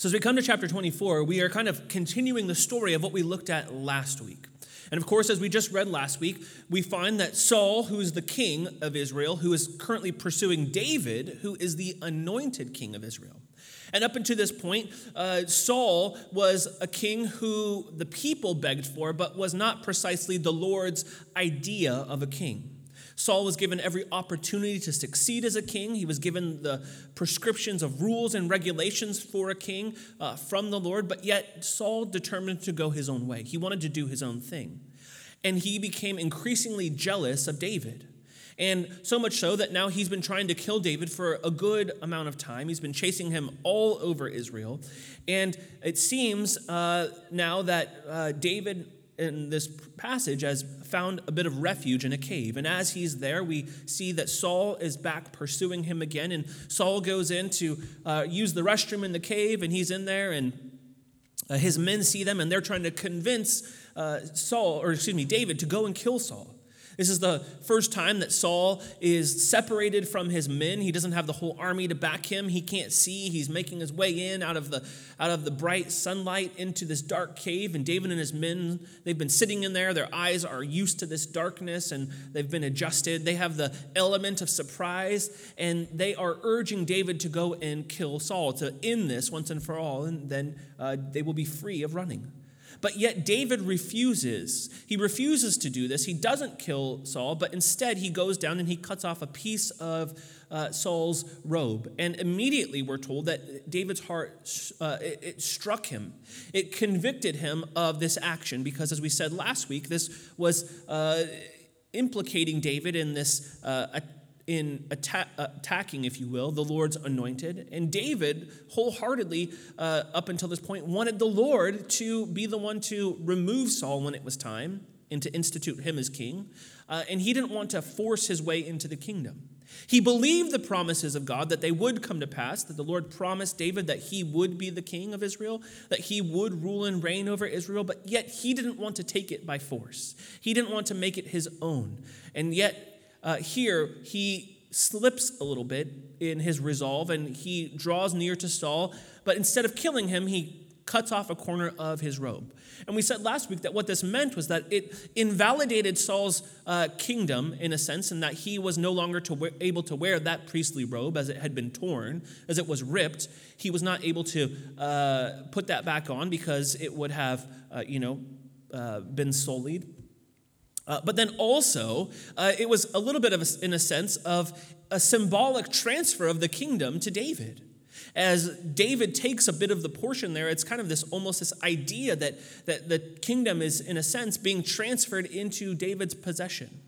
So, as we come to chapter 24, we are kind of continuing the story of what we looked at last week. And of course, as we just read last week, we find that Saul, who is the king of Israel, who is currently pursuing David, who is the anointed king of Israel. And up until this point, uh, Saul was a king who the people begged for, but was not precisely the Lord's idea of a king. Saul was given every opportunity to succeed as a king. He was given the prescriptions of rules and regulations for a king uh, from the Lord, but yet Saul determined to go his own way. He wanted to do his own thing. And he became increasingly jealous of David. And so much so that now he's been trying to kill David for a good amount of time. He's been chasing him all over Israel. And it seems uh, now that uh, David in this passage has found a bit of refuge in a cave. And as he's there, we see that Saul is back pursuing him again. And Saul goes in to uh, use the restroom in the cave, and he's in there, and uh, his men see them, and they're trying to convince uh, Saul, or excuse me, David, to go and kill Saul. This is the first time that Saul is separated from his men. He doesn't have the whole army to back him. He can't see. He's making his way in out of the out of the bright sunlight into this dark cave and David and his men, they've been sitting in there. Their eyes are used to this darkness and they've been adjusted. They have the element of surprise and they are urging David to go and kill Saul to end this once and for all and then uh, they will be free of running. But yet David refuses. He refuses to do this. He doesn't kill Saul, but instead he goes down and he cuts off a piece of uh, Saul's robe. And immediately we're told that David's heart, uh, it, it struck him. It convicted him of this action because, as we said last week, this was uh, implicating David in this uh, in atta- attacking, if you will, the Lord's anointed. And David, wholeheartedly, uh, up until this point, wanted the Lord to be the one to remove Saul when it was time and to institute him as king. Uh, and he didn't want to force his way into the kingdom. He believed the promises of God that they would come to pass, that the Lord promised David that he would be the king of Israel, that he would rule and reign over Israel, but yet he didn't want to take it by force. He didn't want to make it his own. And yet, uh, here he slips a little bit in his resolve and he draws near to Saul, but instead of killing him, he cuts off a corner of his robe. And we said last week that what this meant was that it invalidated Saul's uh, kingdom in a sense, and that he was no longer to wear, able to wear that priestly robe as it had been torn, as it was ripped. He was not able to uh, put that back on because it would have, uh, you know, uh, been sullied. Uh, but then also, uh, it was a little bit of, a, in a sense, of a symbolic transfer of the kingdom to David. As David takes a bit of the portion there, it's kind of this almost this idea that, that the kingdom is, in a sense, being transferred into David's possession.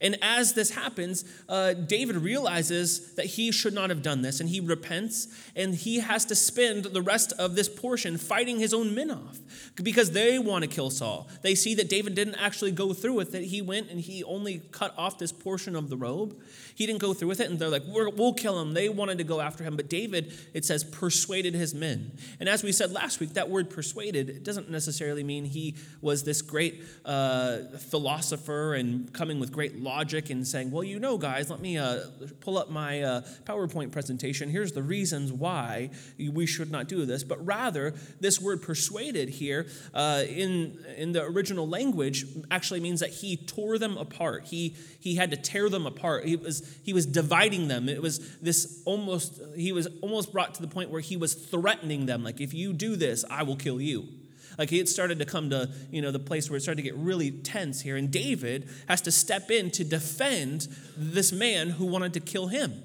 And as this happens, uh, David realizes that he should not have done this, and he repents, and he has to spend the rest of this portion fighting his own men off because they want to kill Saul. They see that David didn't actually go through with it. He went and he only cut off this portion of the robe. He didn't go through with it, and they're like, we will kill him. They wanted to go after him, but David, it says, persuaded his men. And as we said last week, that word persuaded it doesn't necessarily mean he was this great uh, philosopher and coming with great logic and saying, well, you know, guys, let me uh, pull up my uh, PowerPoint presentation. Here's the reasons why we should not do this. But rather, this word persuaded here uh, in, in the original language actually means that he tore them apart. He, he had to tear them apart. He was, he was dividing them. It was this almost, he was almost brought to the point where he was threatening them, like, if you do this, I will kill you. Like it started to come to, you know, the place where it started to get really tense here. And David has to step in to defend this man who wanted to kill him.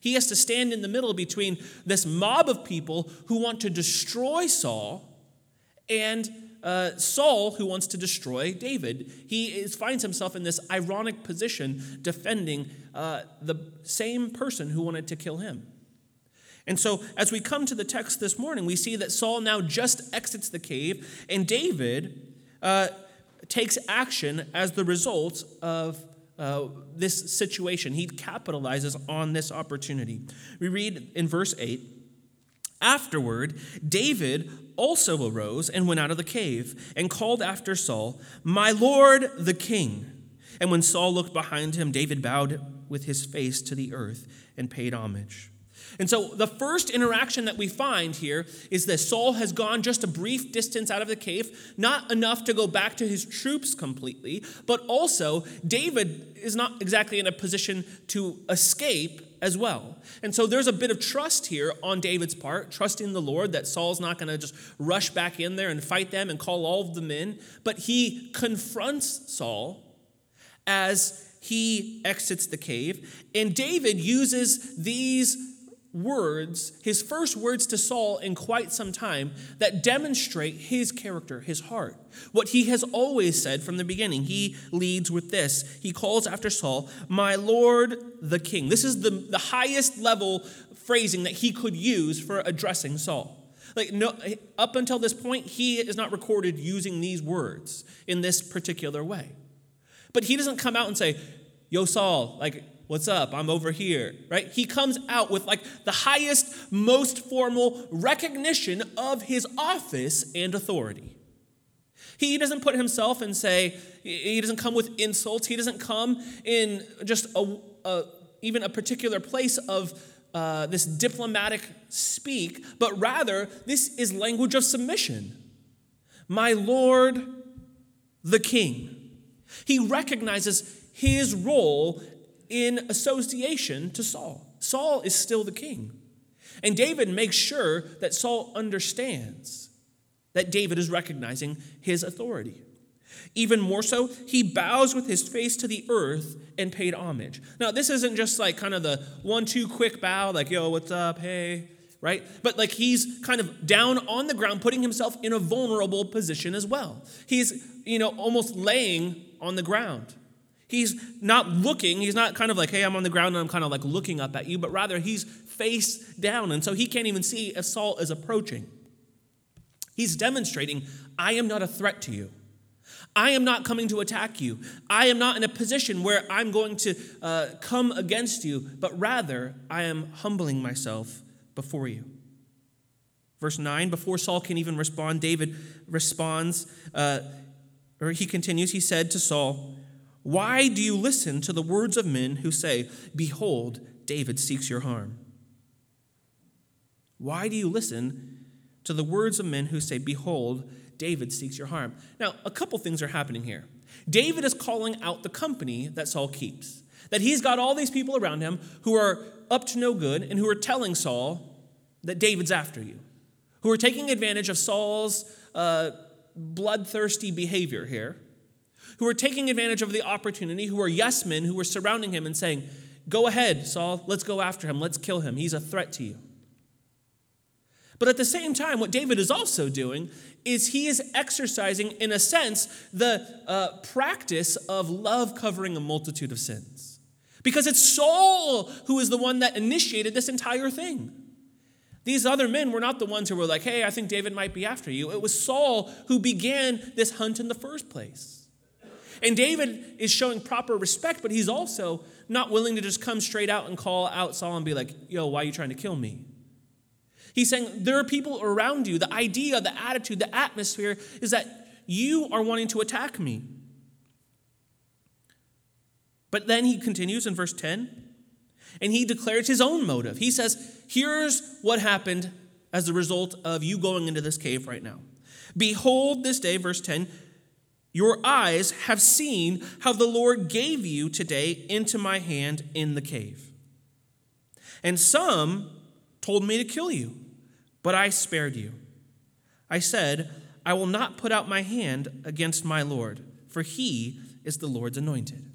He has to stand in the middle between this mob of people who want to destroy Saul and uh, Saul, who wants to destroy David. He is, finds himself in this ironic position defending uh, the same person who wanted to kill him. And so, as we come to the text this morning, we see that Saul now just exits the cave, and David uh, takes action as the result of uh, this situation. He capitalizes on this opportunity. We read in verse 8 Afterward, David also arose and went out of the cave and called after Saul, My Lord the king. And when Saul looked behind him, David bowed with his face to the earth and paid homage. And so the first interaction that we find here is that Saul has gone just a brief distance out of the cave, not enough to go back to his troops completely, but also David is not exactly in a position to escape as well. And so there's a bit of trust here on David's part, trusting the Lord that Saul's not going to just rush back in there and fight them and call all of them in, but he confronts Saul as he exits the cave. And David uses these words, his first words to Saul in quite some time, that demonstrate his character, his heart. What he has always said from the beginning. He leads with this. He calls after Saul, My Lord the King. This is the, the highest level phrasing that he could use for addressing Saul. Like no, up until this point, he is not recorded using these words in this particular way. But he doesn't come out and say, Yo, Saul, like What's up? I'm over here, right? He comes out with like the highest, most formal recognition of his office and authority. He doesn't put himself and say, he doesn't come with insults. He doesn't come in just a, a even a particular place of uh, this diplomatic speak, but rather, this is language of submission. My Lord, the King. He recognizes his role in association to Saul. Saul is still the king. And David makes sure that Saul understands that David is recognizing his authority. Even more so, he bows with his face to the earth and paid homage. Now, this isn't just like kind of the one, two quick bow, like, yo, what's up? Hey, right? But like he's kind of down on the ground, putting himself in a vulnerable position as well. He's, you know, almost laying on the ground. He's not looking, he's not kind of like, hey, I'm on the ground and I'm kind of like looking up at you, but rather he's face down. And so he can't even see if Saul is approaching. He's demonstrating, I am not a threat to you. I am not coming to attack you. I am not in a position where I'm going to uh, come against you, but rather I am humbling myself before you. Verse 9, before Saul can even respond, David responds, uh, or he continues, he said to Saul, why do you listen to the words of men who say, Behold, David seeks your harm? Why do you listen to the words of men who say, Behold, David seeks your harm? Now, a couple things are happening here. David is calling out the company that Saul keeps, that he's got all these people around him who are up to no good and who are telling Saul that David's after you, who are taking advantage of Saul's uh, bloodthirsty behavior here who were taking advantage of the opportunity, who were yes men, who were surrounding him and saying, Go ahead, Saul, let's go after him, let's kill him. He's a threat to you. But at the same time, what David is also doing is he is exercising, in a sense, the uh, practice of love covering a multitude of sins. Because it's Saul who is the one that initiated this entire thing. These other men were not the ones who were like, hey, I think David might be after you. It was Saul who began this hunt in the first place. And David is showing proper respect, but he's also not willing to just come straight out and call out Saul and be like, yo, why are you trying to kill me? He's saying there are people around you. The idea, the attitude, the atmosphere is that you are wanting to attack me. But then he continues in verse 10 and he declares his own motive. He says, Here's what happened as a result of you going into this cave right now. Behold, this day, verse 10, your eyes have seen how the Lord gave you today into my hand in the cave. And some told me to kill you, but I spared you. I said, I will not put out my hand against my Lord, for he is the Lord's anointed.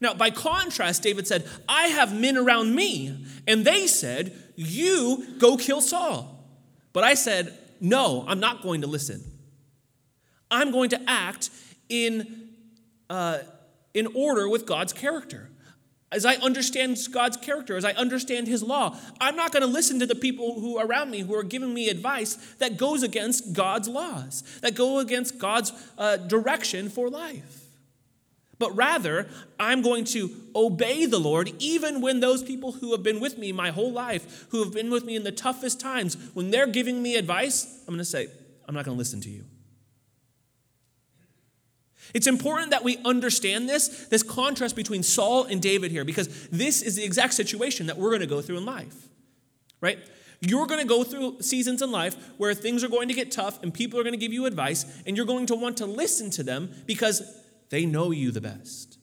Now, by contrast, David said, I have men around me, and they said, You go kill Saul. But I said, No, I'm not going to listen. I'm going to act in, uh, in order with God's character. As I understand God's character, as I understand His law, I'm not going to listen to the people who are around me who are giving me advice that goes against God's laws, that go against God's uh, direction for life. But rather, I'm going to obey the Lord even when those people who have been with me my whole life, who have been with me in the toughest times, when they're giving me advice, I'm going to say, I'm not going to listen to you. It's important that we understand this, this contrast between Saul and David here, because this is the exact situation that we're going to go through in life. right? You're going to go through seasons in life where things are going to get tough and people are going to give you advice, and you're going to want to listen to them because they know you the best.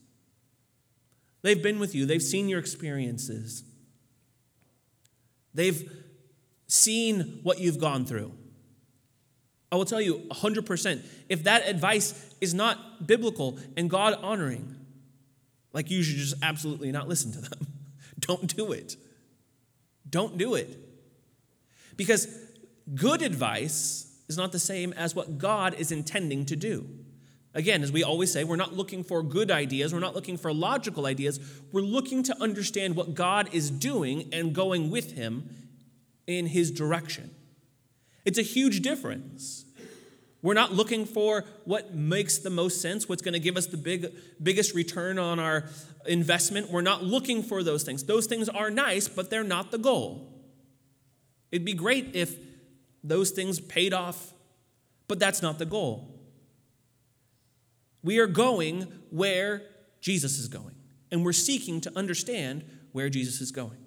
They've been with you, they've seen your experiences, they've seen what you've gone through. I will tell you 100% if that advice is not biblical and God honoring, like you should just absolutely not listen to them. Don't do it. Don't do it. Because good advice is not the same as what God is intending to do. Again, as we always say, we're not looking for good ideas, we're not looking for logical ideas. We're looking to understand what God is doing and going with Him in His direction. It's a huge difference. We're not looking for what makes the most sense, what's going to give us the big, biggest return on our investment. We're not looking for those things. Those things are nice, but they're not the goal. It'd be great if those things paid off, but that's not the goal. We are going where Jesus is going, and we're seeking to understand where Jesus is going.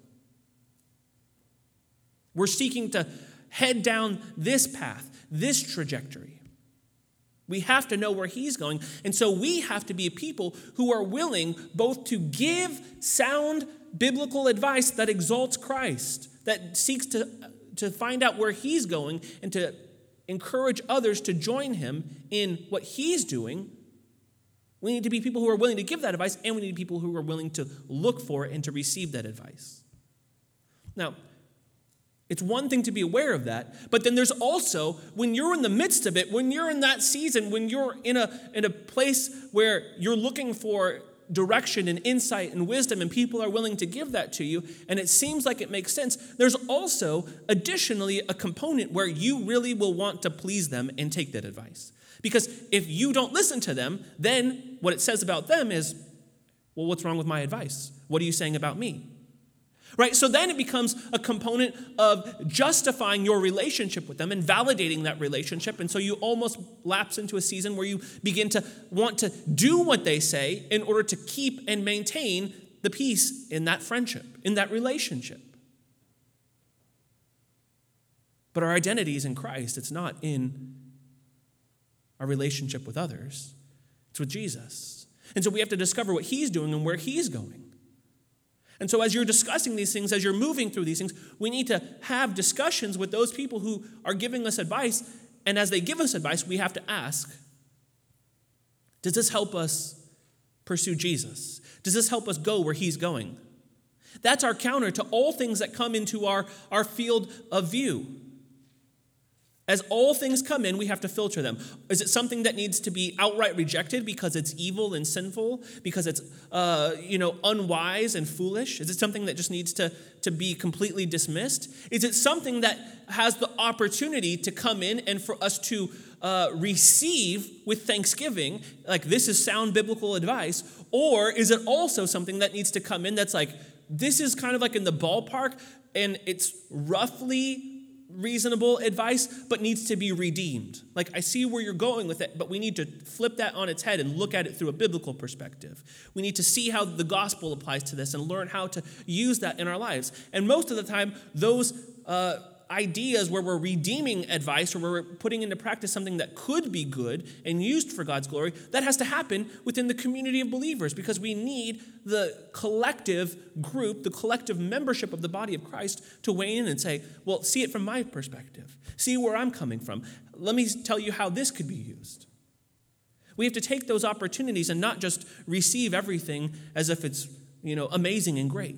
We're seeking to head down this path, this trajectory. We have to know where he's going. And so we have to be people who are willing both to give sound biblical advice that exalts Christ, that seeks to to find out where he's going and to encourage others to join him in what he's doing, we need to be people who are willing to give that advice, and we need people who are willing to look for it and to receive that advice. Now, it's one thing to be aware of that, but then there's also when you're in the midst of it, when you're in that season, when you're in a, in a place where you're looking for direction and insight and wisdom, and people are willing to give that to you, and it seems like it makes sense, there's also additionally a component where you really will want to please them and take that advice. Because if you don't listen to them, then what it says about them is, well, what's wrong with my advice? What are you saying about me? Right? So then it becomes a component of justifying your relationship with them and validating that relationship. And so you almost lapse into a season where you begin to want to do what they say in order to keep and maintain the peace in that friendship, in that relationship. But our identity is in Christ, it's not in our relationship with others, it's with Jesus. And so we have to discover what He's doing and where He's going. And so, as you're discussing these things, as you're moving through these things, we need to have discussions with those people who are giving us advice. And as they give us advice, we have to ask Does this help us pursue Jesus? Does this help us go where He's going? That's our counter to all things that come into our, our field of view. As all things come in, we have to filter them. Is it something that needs to be outright rejected because it's evil and sinful, because it's uh, you know unwise and foolish? Is it something that just needs to, to be completely dismissed? Is it something that has the opportunity to come in and for us to uh, receive with thanksgiving, like this is sound biblical advice? Or is it also something that needs to come in that's like, this is kind of like in the ballpark and it's roughly reasonable advice, but needs to be redeemed. Like, I see where you're going with it, but we need to flip that on its head and look at it through a biblical perspective. We need to see how the gospel applies to this and learn how to use that in our lives. And most of the time, those uh, ideas where we're redeeming advice or where we're putting into practice something that could be good and used for God's glory, that has to happen within the community of believers because we need the collective group, the collective membership of the body of Christ to weigh in and say, well, see it from my perspective. See where I'm coming from. Let me tell you how this could be used. We have to take those opportunities and not just receive everything as if it's, you know, amazing and great.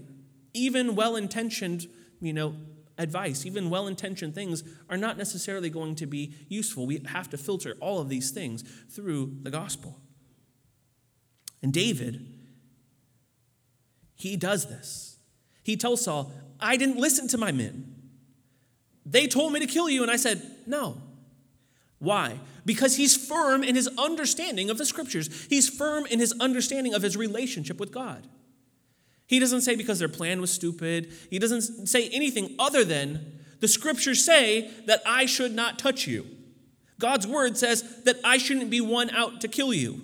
Even well-intentioned, you know, advice, even well intentioned things, are not necessarily going to be useful. We have to filter all of these things through the gospel. And David, he does this. He tells Saul, I didn't listen to my men. They told me to kill you, and I said, No. Why? Because he's firm in his understanding of the scriptures. He's firm in his understanding of his relationship with God. He doesn't say because their plan was stupid. He doesn't say anything other than the scriptures say that I should not touch you. God's word says that I shouldn't be one out to kill you.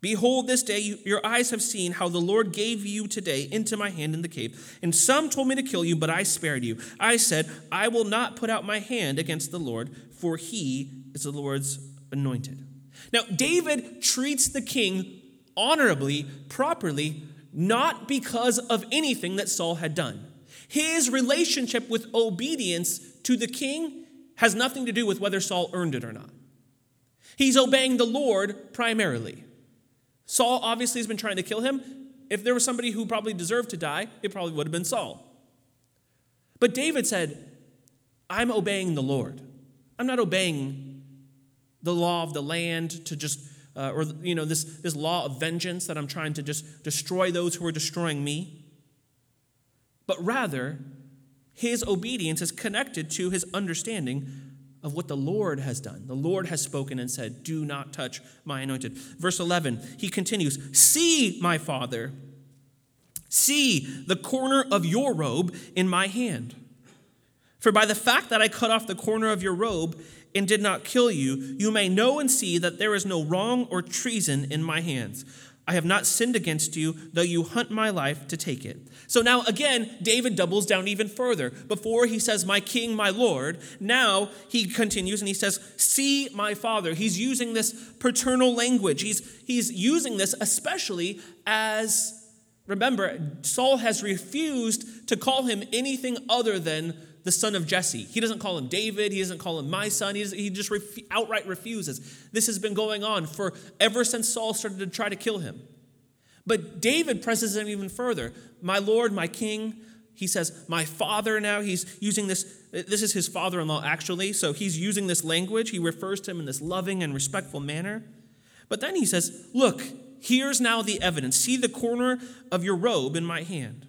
Behold, this day your eyes have seen how the Lord gave you today into my hand in the cave. And some told me to kill you, but I spared you. I said, I will not put out my hand against the Lord, for he is the Lord's anointed. Now, David treats the king honorably, properly, not because of anything that Saul had done. His relationship with obedience to the king has nothing to do with whether Saul earned it or not. He's obeying the Lord primarily. Saul obviously has been trying to kill him. If there was somebody who probably deserved to die, it probably would have been Saul. But David said, I'm obeying the Lord. I'm not obeying the law of the land to just, uh, or, you know, this, this law of vengeance that I'm trying to just destroy those who are destroying me. But rather, his obedience is connected to his understanding of what the Lord has done. The Lord has spoken and said, Do not touch my anointed. Verse 11, he continues See, my father, see the corner of your robe in my hand. For by the fact that I cut off the corner of your robe and did not kill you, you may know and see that there is no wrong or treason in my hands. I have not sinned against you, though you hunt my life to take it. So now again, David doubles down even further. Before he says, My king, my lord, now he continues and he says, See my father. He's using this paternal language. He's, he's using this especially as, remember, Saul has refused to call him anything other than the son of Jesse. He doesn't call him David. He doesn't call him my son. He, he just ref- outright refuses. This has been going on for ever since Saul started to try to kill him. But David presses him even further. My Lord, my King. He says, my father now. He's using this. This is his father in law, actually. So he's using this language. He refers to him in this loving and respectful manner. But then he says, Look, here's now the evidence. See the corner of your robe in my hand.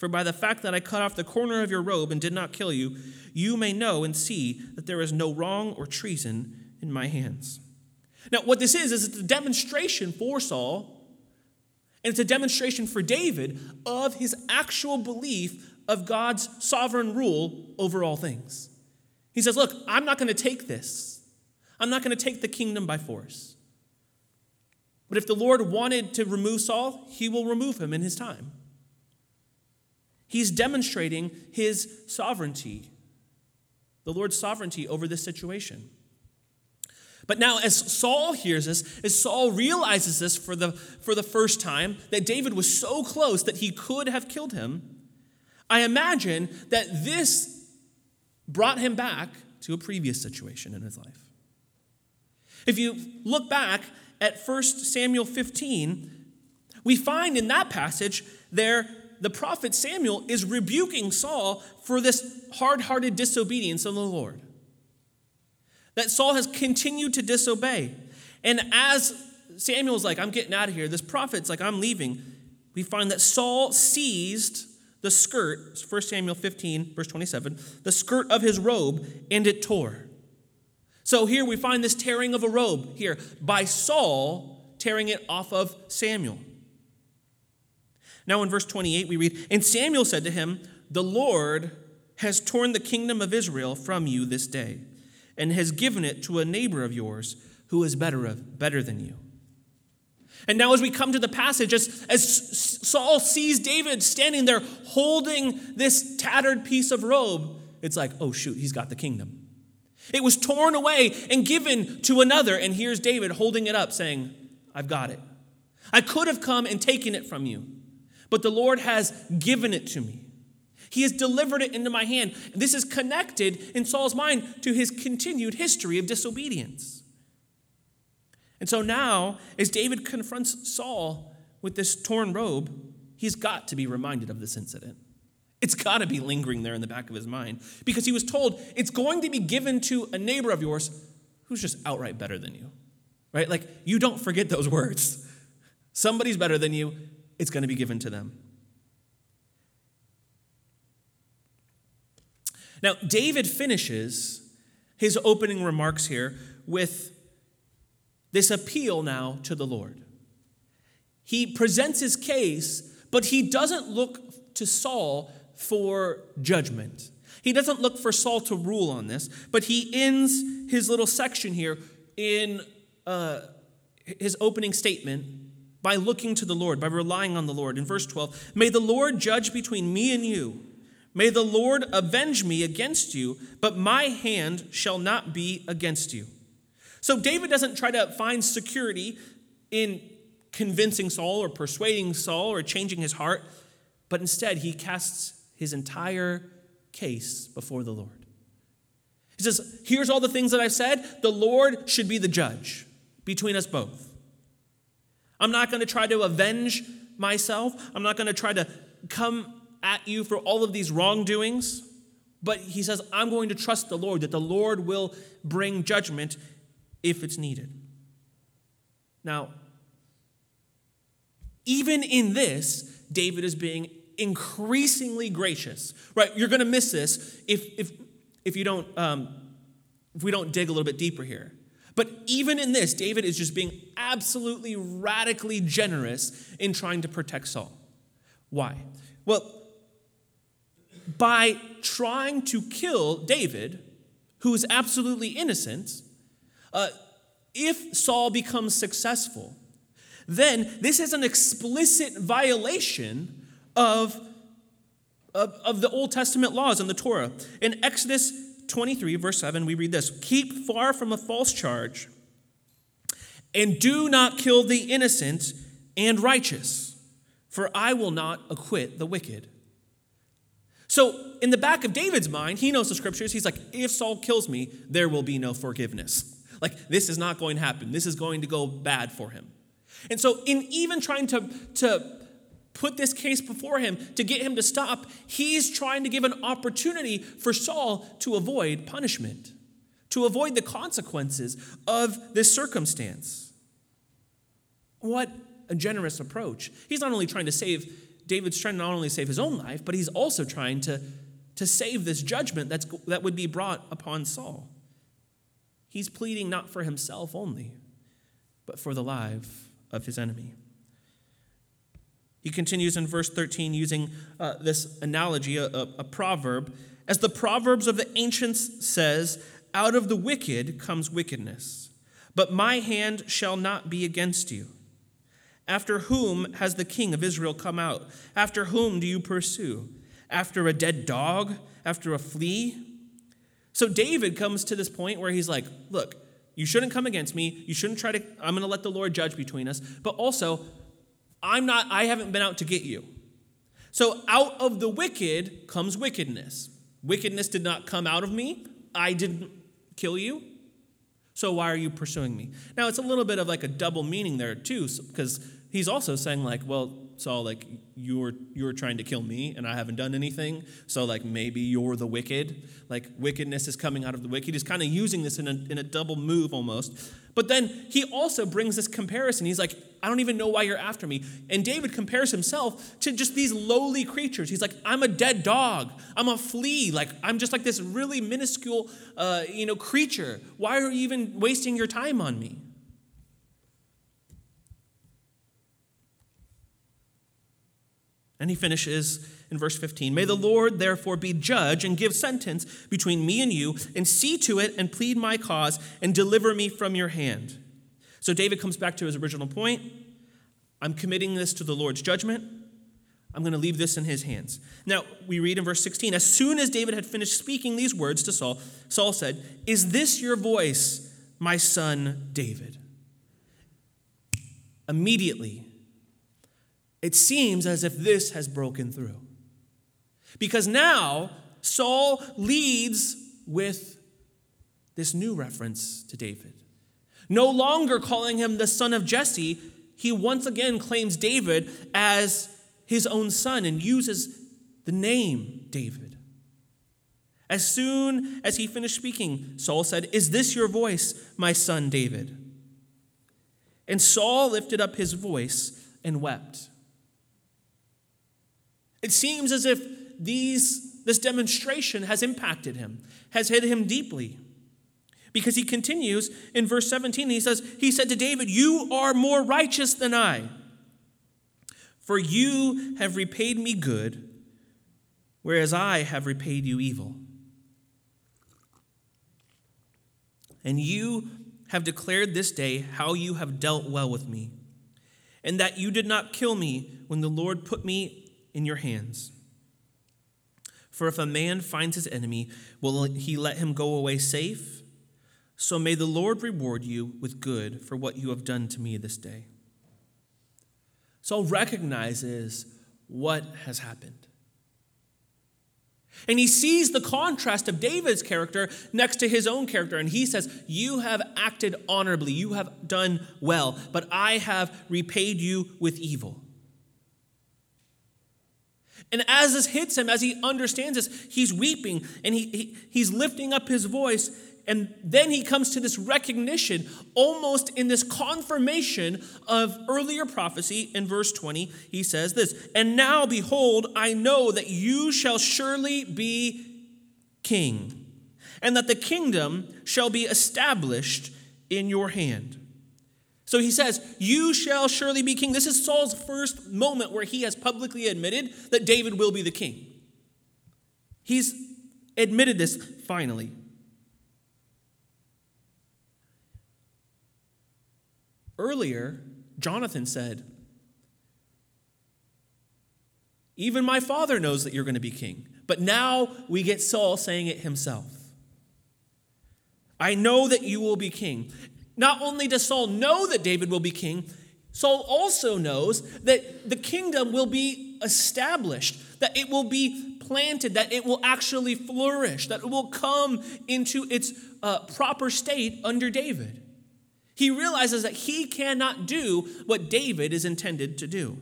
For by the fact that I cut off the corner of your robe and did not kill you, you may know and see that there is no wrong or treason in my hands. Now, what this is, is it's a demonstration for Saul, and it's a demonstration for David of his actual belief of God's sovereign rule over all things. He says, Look, I'm not going to take this. I'm not going to take the kingdom by force. But if the Lord wanted to remove Saul, he will remove him in his time. He's demonstrating his sovereignty, the Lord's sovereignty over this situation. But now, as Saul hears this, as Saul realizes this for the, for the first time, that David was so close that he could have killed him, I imagine that this brought him back to a previous situation in his life. If you look back at 1 Samuel 15, we find in that passage there the prophet Samuel is rebuking Saul for this hard hearted disobedience of the Lord. That Saul has continued to disobey. And as Samuel's like, I'm getting out of here, this prophet's like, I'm leaving, we find that Saul seized the skirt, 1 Samuel 15, verse 27, the skirt of his robe, and it tore. So here we find this tearing of a robe here by Saul tearing it off of Samuel. Now in verse 28, we read, And Samuel said to him, The Lord has torn the kingdom of Israel from you this day, and has given it to a neighbor of yours who is better, of, better than you. And now, as we come to the passage, as, as Saul sees David standing there holding this tattered piece of robe, it's like, oh, shoot, he's got the kingdom. It was torn away and given to another, and here's David holding it up, saying, I've got it. I could have come and taken it from you but the Lord has given it to me. He has delivered it into my hand. This is connected in Saul's mind to his continued history of disobedience. And so now, as David confronts Saul with this torn robe, he's got to be reminded of this incident. It's got to be lingering there in the back of his mind because he was told it's going to be given to a neighbor of yours who's just outright better than you. Right? Like, you don't forget those words. Somebody's better than you, it's going to be given to them. Now, David finishes his opening remarks here with this appeal now to the Lord. He presents his case, but he doesn't look to Saul for judgment. He doesn't look for Saul to rule on this, but he ends his little section here in uh, his opening statement by looking to the Lord, by relying on the Lord. In verse 12, may the Lord judge between me and you. May the Lord avenge me against you, but my hand shall not be against you. So David doesn't try to find security in convincing Saul or persuading Saul or changing his heart, but instead he casts his entire case before the Lord. He says, Here's all the things that I've said. The Lord should be the judge between us both. I'm not going to try to avenge myself. I'm not going to try to come at you for all of these wrongdoings. But he says, I'm going to trust the Lord, that the Lord will bring judgment if it's needed. Now, even in this, David is being increasingly gracious. Right? You're going to miss this if, if, if you don't um, if we don't dig a little bit deeper here. But even in this, David is just being absolutely radically generous in trying to protect Saul. Why? Well, by trying to kill David, who is absolutely innocent, uh, if Saul becomes successful, then this is an explicit violation of, of, of, the Old Testament laws and the Torah. In Exodus 23, verse 7, we read this Keep far from a false charge, and do not kill the innocent and righteous, for I will not acquit the wicked. So, in the back of David's mind, he knows the scriptures. He's like, if Saul kills me, there will be no forgiveness. Like, this is not going to happen. This is going to go bad for him. And so, in even trying to, to put this case before him to get him to stop, he's trying to give an opportunity for Saul to avoid punishment, to avoid the consequences of this circumstance. What a generous approach. He's not only trying to save, David's trying to not only save his own life, but he's also trying to, to save this judgment that's, that would be brought upon Saul. He's pleading not for himself only, but for the life of his enemy. He continues in verse 13 using uh, this analogy, a, a, a proverb. As the Proverbs of the ancients says, out of the wicked comes wickedness, but my hand shall not be against you. After whom has the king of Israel come out? After whom do you pursue? After a dead dog? After a flea? So David comes to this point where he's like, Look, you shouldn't come against me. You shouldn't try to, I'm going to let the Lord judge between us. But also, I'm not, I haven't been out to get you. So out of the wicked comes wickedness. Wickedness did not come out of me. I didn't kill you. So why are you pursuing me? Now it's a little bit of like a double meaning there too, because he's also saying like, well, Saul, like you're you're trying to kill me and I haven't done anything. So like maybe you're the wicked. Like wickedness is coming out of the wicked. He's kind of using this in a, in a double move almost. But then he also brings this comparison. He's like, I don't even know why you're after me. And David compares himself to just these lowly creatures. He's like, I'm a dead dog. I'm a flea. Like I'm just like this really minuscule, uh, you know, creature. Why are you even wasting your time on me? And he finishes in verse 15 May the Lord therefore be judge and give sentence between me and you, and see to it and plead my cause and deliver me from your hand. So David comes back to his original point I'm committing this to the Lord's judgment. I'm going to leave this in his hands. Now, we read in verse 16 As soon as David had finished speaking these words to Saul, Saul said, Is this your voice, my son David? Immediately, it seems as if this has broken through. Because now Saul leads with this new reference to David. No longer calling him the son of Jesse, he once again claims David as his own son and uses the name David. As soon as he finished speaking, Saul said, Is this your voice, my son David? And Saul lifted up his voice and wept. It seems as if these, this demonstration has impacted him, has hit him deeply. Because he continues in verse 17, he says, He said to David, You are more righteous than I, for you have repaid me good, whereas I have repaid you evil. And you have declared this day how you have dealt well with me, and that you did not kill me when the Lord put me in your hands. For if a man finds his enemy, will he let him go away safe? So may the Lord reward you with good for what you have done to me this day. Saul recognizes what has happened. And he sees the contrast of David's character next to his own character. And he says, You have acted honorably, you have done well, but I have repaid you with evil. And as this hits him, as he understands this, he's weeping and he, he, he's lifting up his voice and then he comes to this recognition, almost in this confirmation of earlier prophecy in verse 20. He says this And now, behold, I know that you shall surely be king, and that the kingdom shall be established in your hand. So he says, You shall surely be king. This is Saul's first moment where he has publicly admitted that David will be the king. He's admitted this finally. Earlier, Jonathan said, Even my father knows that you're going to be king. But now we get Saul saying it himself. I know that you will be king. Not only does Saul know that David will be king, Saul also knows that the kingdom will be established, that it will be planted, that it will actually flourish, that it will come into its uh, proper state under David. He realizes that he cannot do what David is intended to do.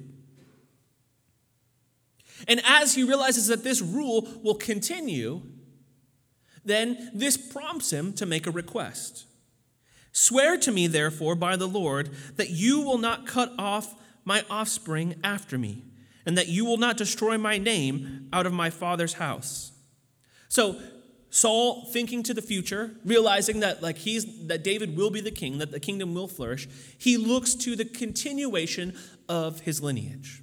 And as he realizes that this rule will continue, then this prompts him to make a request. Swear to me, therefore, by the Lord, that you will not cut off my offspring after me, and that you will not destroy my name out of my father's house. So Saul thinking to the future, realizing that like he's that David will be the king, that the kingdom will flourish, he looks to the continuation of his lineage.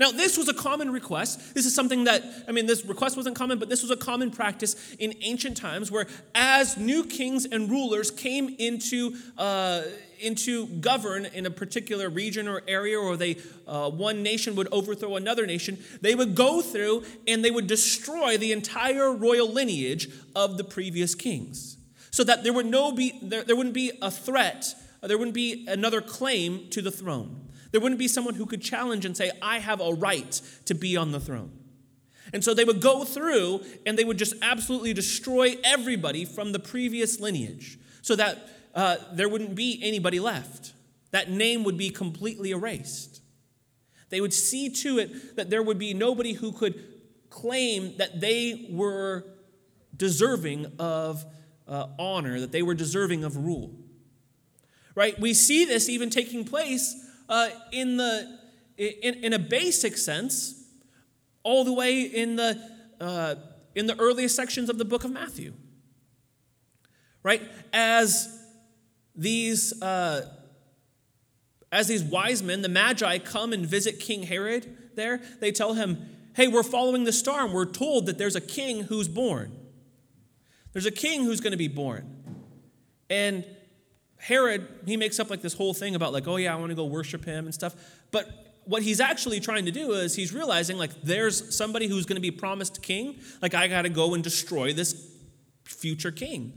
Now, this was a common request. This is something that, I mean, this request wasn't common, but this was a common practice in ancient times where, as new kings and rulers came into, uh, into govern in a particular region or area, or they, uh, one nation would overthrow another nation, they would go through and they would destroy the entire royal lineage of the previous kings. So that there would no be, there, there wouldn't be a threat, there wouldn't be another claim to the throne. There wouldn't be someone who could challenge and say, I have a right to be on the throne. And so they would go through and they would just absolutely destroy everybody from the previous lineage so that uh, there wouldn't be anybody left. That name would be completely erased. They would see to it that there would be nobody who could claim that they were deserving of uh, honor, that they were deserving of rule. Right? We see this even taking place uh, in, the, in, in a basic sense, all the way in the, uh, in the earliest sections of the book of Matthew. Right? As these, uh, as these wise men, the Magi, come and visit King Herod there, they tell him, Hey, we're following the star, and we're told that there's a king who's born. There's a king who's going to be born. And Herod, he makes up like this whole thing about like, oh yeah, I want to go worship him and stuff. But what he's actually trying to do is he's realizing like there's somebody who's going to be promised king. Like I got to go and destroy this future king.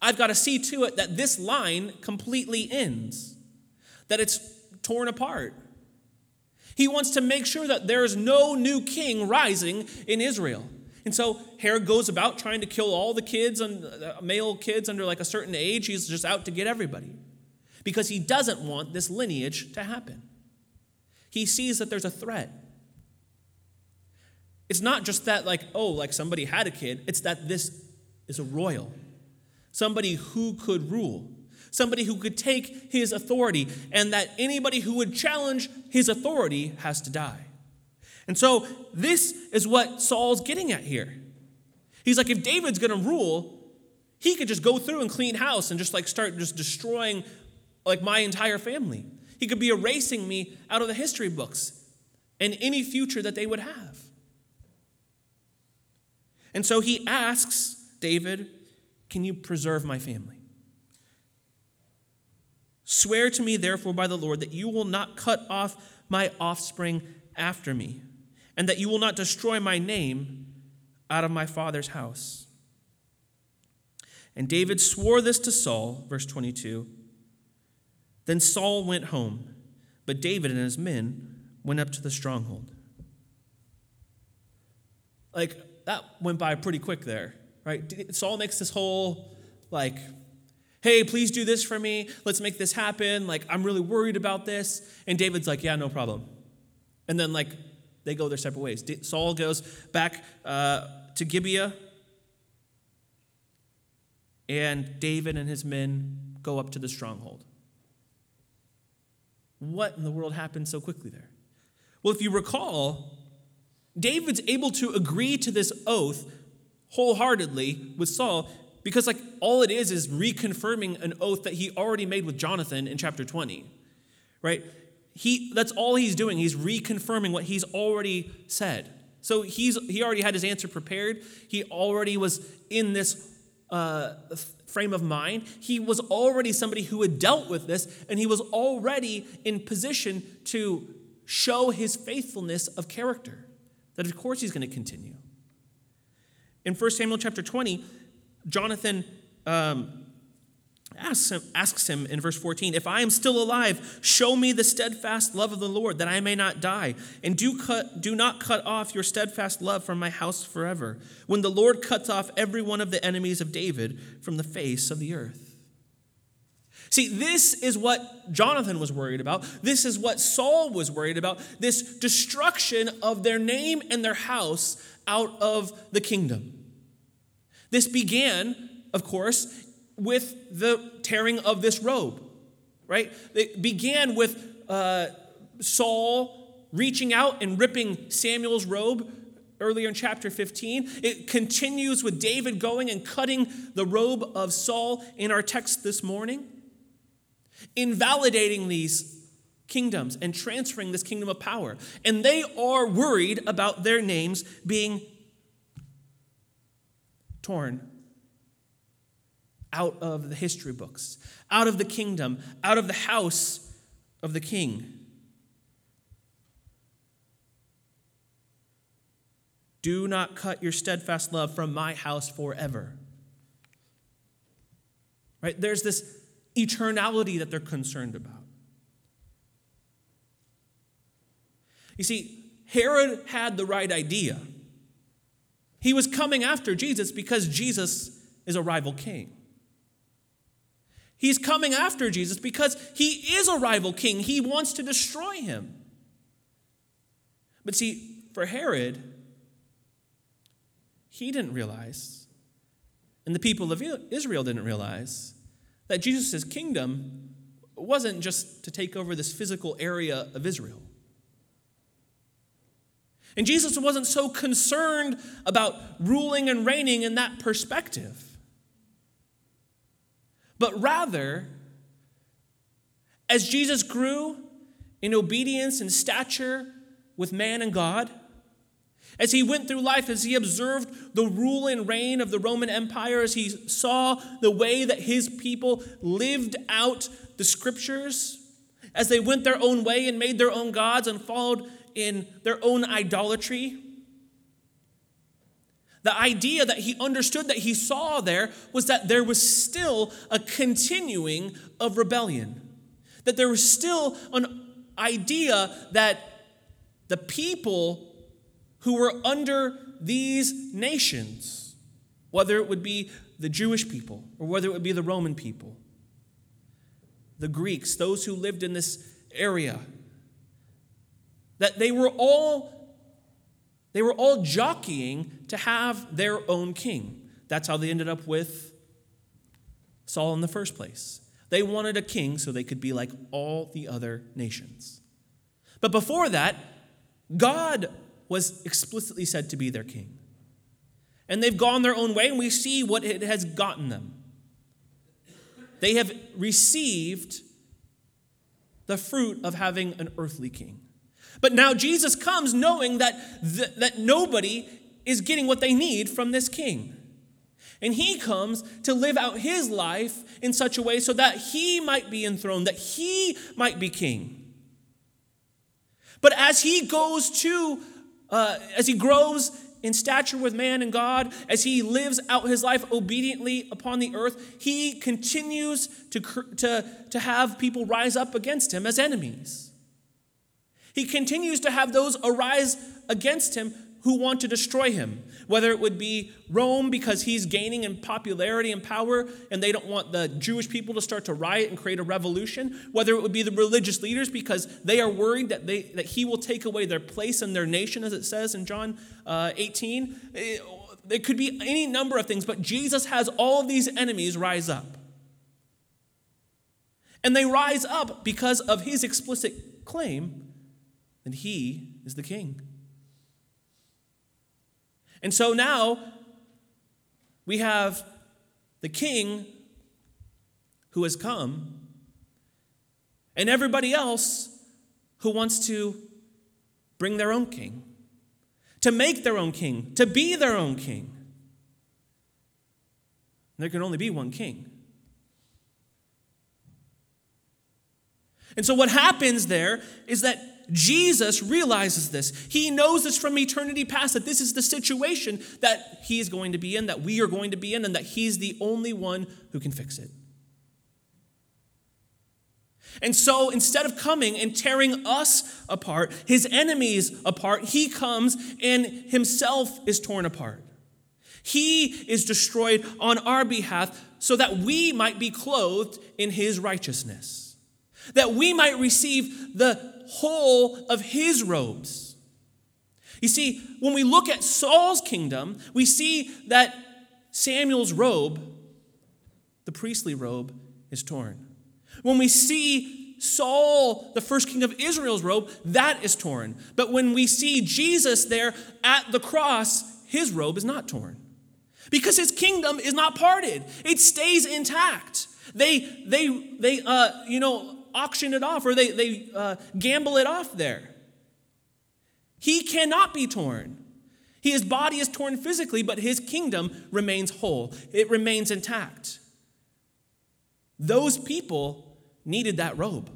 I've got to see to it that this line completely ends, that it's torn apart. He wants to make sure that there is no new king rising in Israel. And so Herod goes about trying to kill all the kids, and uh, male kids under like a certain age. He's just out to get everybody because he doesn't want this lineage to happen. He sees that there's a threat. It's not just that, like, oh, like somebody had a kid, it's that this is a royal, somebody who could rule, somebody who could take his authority, and that anybody who would challenge his authority has to die. And so this is what Saul's getting at here. He's like, if David's going to rule, he could just go through and clean house and just like start just destroying like my entire family. He could be erasing me out of the history books and any future that they would have. And so he asks David, Can you preserve my family? Swear to me, therefore, by the Lord, that you will not cut off my offspring after me, and that you will not destroy my name out of my father's house. And David swore this to Saul, verse 22. Then Saul went home, but David and his men went up to the stronghold. Like, that went by pretty quick there, right? Saul makes this whole, like, hey, please do this for me. Let's make this happen. Like, I'm really worried about this. And David's like, yeah, no problem. And then, like, they go their separate ways. Saul goes back uh, to Gibeah, and David and his men go up to the stronghold. What in the world happened so quickly there? Well, if you recall, David's able to agree to this oath wholeheartedly with Saul because like all it is is reconfirming an oath that he already made with Jonathan in chapter 20. Right? He that's all he's doing. He's reconfirming what he's already said. So he's he already had his answer prepared. He already was in this uh, frame of mind. He was already somebody who had dealt with this, and he was already in position to show his faithfulness of character. That of course he's going to continue. In 1 Samuel chapter 20, Jonathan um, asks, him, asks him in verse 14, If I am still alive, show me the steadfast love of the Lord, that I may not die. And do, cut, do not cut off your steadfast love from my house forever, when the Lord cuts off every one of the enemies of David from the face of the earth. See, this is what Jonathan was worried about. This is what Saul was worried about this destruction of their name and their house out of the kingdom. This began, of course, with the tearing of this robe, right? It began with uh, Saul reaching out and ripping Samuel's robe earlier in chapter 15. It continues with David going and cutting the robe of Saul in our text this morning, invalidating these kingdoms and transferring this kingdom of power. And they are worried about their names being torn out of the history books, out of the kingdom, out of the house of the king. Do not cut your steadfast love from my house forever. Right? There's this eternality that they're concerned about. You see, Herod had the right idea. He was coming after Jesus because Jesus is a rival king. He's coming after Jesus because he is a rival king. He wants to destroy him. But see, for Herod, he didn't realize, and the people of Israel didn't realize, that Jesus' kingdom wasn't just to take over this physical area of Israel. And Jesus wasn't so concerned about ruling and reigning in that perspective, but rather, as Jesus grew in obedience and stature with man and God, as he went through life, as he observed the rule and reign of the Roman Empire, as he saw the way that his people lived out the scriptures, as they went their own way and made their own gods and followed in their own idolatry. The idea that he understood that he saw there was that there was still a continuing of rebellion. That there was still an idea that the people who were under these nations, whether it would be the Jewish people or whether it would be the Roman people, the Greeks, those who lived in this area, that they were all they were all jockeying to have their own king. That's how they ended up with Saul in the first place. They wanted a king so they could be like all the other nations. But before that, God was explicitly said to be their king. And they've gone their own way, and we see what it has gotten them. They have received the fruit of having an earthly king. But now Jesus comes knowing that, th- that nobody is getting what they need from this king. And he comes to live out his life in such a way so that he might be enthroned, that he might be king. But as he goes to, uh, as he grows in stature with man and God, as he lives out his life obediently upon the earth, he continues to, to, to have people rise up against him as enemies. He continues to have those arise against him who want to destroy him, whether it would be Rome because he's gaining in popularity and power and they don't want the Jewish people to start to riot and create a revolution, whether it would be the religious leaders because they are worried that, they, that he will take away their place in their nation, as it says in John uh, 18. It, it could be any number of things, but Jesus has all of these enemies rise up. And they rise up because of his explicit claim that he is the king. And so now we have the king who has come, and everybody else who wants to bring their own king, to make their own king, to be their own king. There can only be one king. And so, what happens there is that Jesus realizes this. He knows this from eternity past that this is the situation that he is going to be in, that we are going to be in, and that he's the only one who can fix it. And so instead of coming and tearing us apart, his enemies apart, he comes and himself is torn apart. He is destroyed on our behalf so that we might be clothed in his righteousness, that we might receive the whole of his robes. You see, when we look at Saul's kingdom, we see that Samuel's robe, the priestly robe, is torn. When we see Saul, the first king of Israel's robe, that is torn. But when we see Jesus there at the cross, his robe is not torn. Because his kingdom is not parted. It stays intact. They, they, they, uh, you know, auction it off or they, they uh, gamble it off there. He cannot be torn. His body is torn physically, but his kingdom remains whole, it remains intact. Those people needed that robe.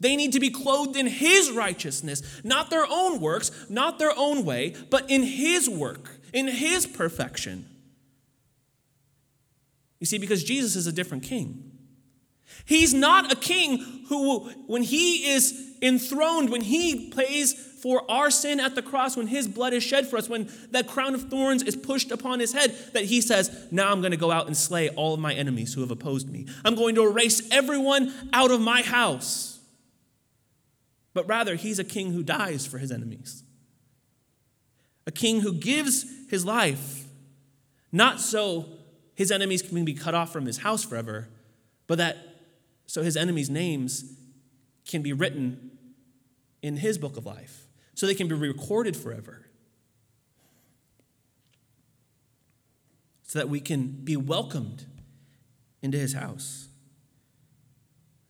They need to be clothed in his righteousness, not their own works, not their own way, but in his work, in his perfection. You see, because Jesus is a different king. He's not a king who, when he is enthroned, when he pays for our sin at the cross, when his blood is shed for us, when that crown of thorns is pushed upon his head, that he says, Now I'm going to go out and slay all of my enemies who have opposed me. I'm going to erase everyone out of my house. But rather, he's a king who dies for his enemies, a king who gives his life, not so his enemies can be cut off from his house forever, but that so his enemies' names can be written in his book of life, so they can be recorded forever. So that we can be welcomed into his house.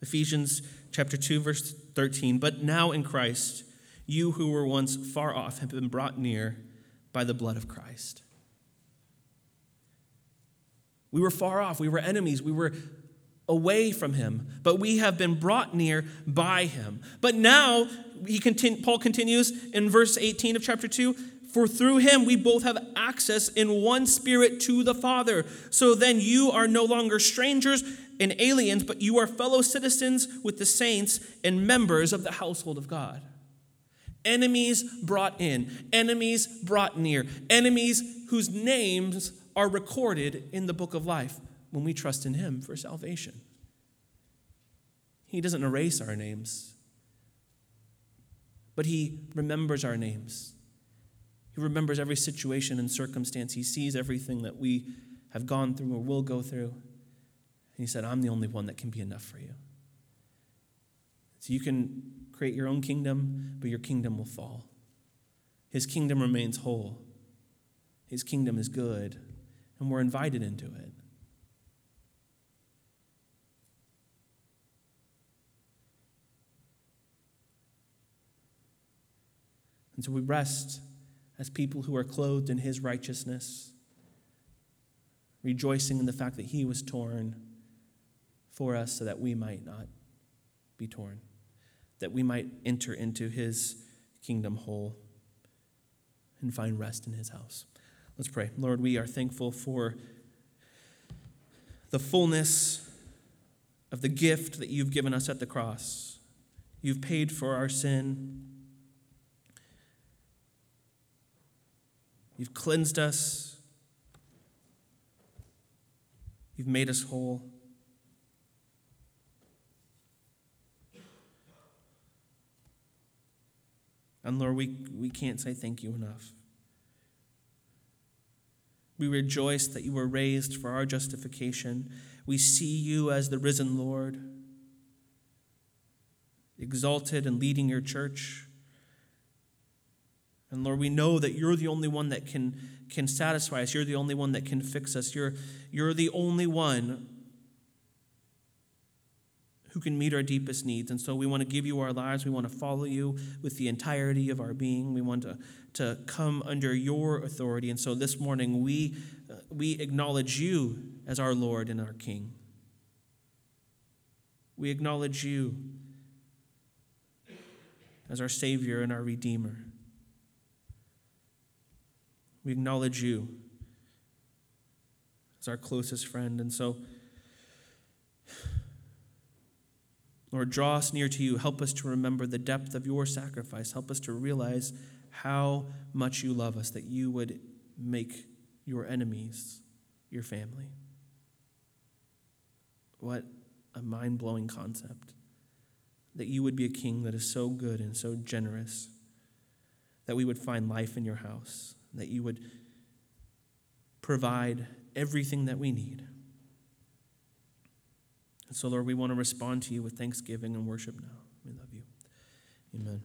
Ephesians chapter 2 verse 13, but now in Christ you who were once far off have been brought near by the blood of Christ. We were far off. We were enemies. We were away from him, but we have been brought near by him. But now, he continue, Paul continues in verse 18 of chapter 2 For through him we both have access in one spirit to the Father. So then you are no longer strangers and aliens, but you are fellow citizens with the saints and members of the household of God. Enemies brought in, enemies brought near, enemies whose names are recorded in the book of life when we trust in Him for salvation. He doesn't erase our names, but He remembers our names. He remembers every situation and circumstance. He sees everything that we have gone through or will go through. And He said, I'm the only one that can be enough for you. So you can create your own kingdom, but your kingdom will fall. His kingdom remains whole, His kingdom is good, and we're invited into it. And so we rest as people who are clothed in his righteousness. rejoicing in the fact that he was torn for us so that we might not be torn, that we might enter into his kingdom whole and find rest in his house. Let's pray. Lord, we are thankful for the fullness of the gift that you've given us at the cross. You've paid for our sin. You've cleansed us. You've made us whole. And Lord, we, we can't say thank you enough. We rejoice that you were raised for our justification. We see you as the risen Lord, exalted and leading your church. And Lord, we know that you're the only one that can, can satisfy us. You're the only one that can fix us. You're, you're the only one who can meet our deepest needs. And so we want to give you our lives. We want to follow you with the entirety of our being. We want to, to come under your authority. And so this morning we, we acknowledge you as our Lord and our King. We acknowledge you as our Savior and our Redeemer. We acknowledge you as our closest friend. And so, Lord, draw us near to you. Help us to remember the depth of your sacrifice. Help us to realize how much you love us, that you would make your enemies your family. What a mind blowing concept. That you would be a king that is so good and so generous, that we would find life in your house, that you would provide everything that we need. And so, Lord, we want to respond to you with thanksgiving and worship now. We love you. Amen.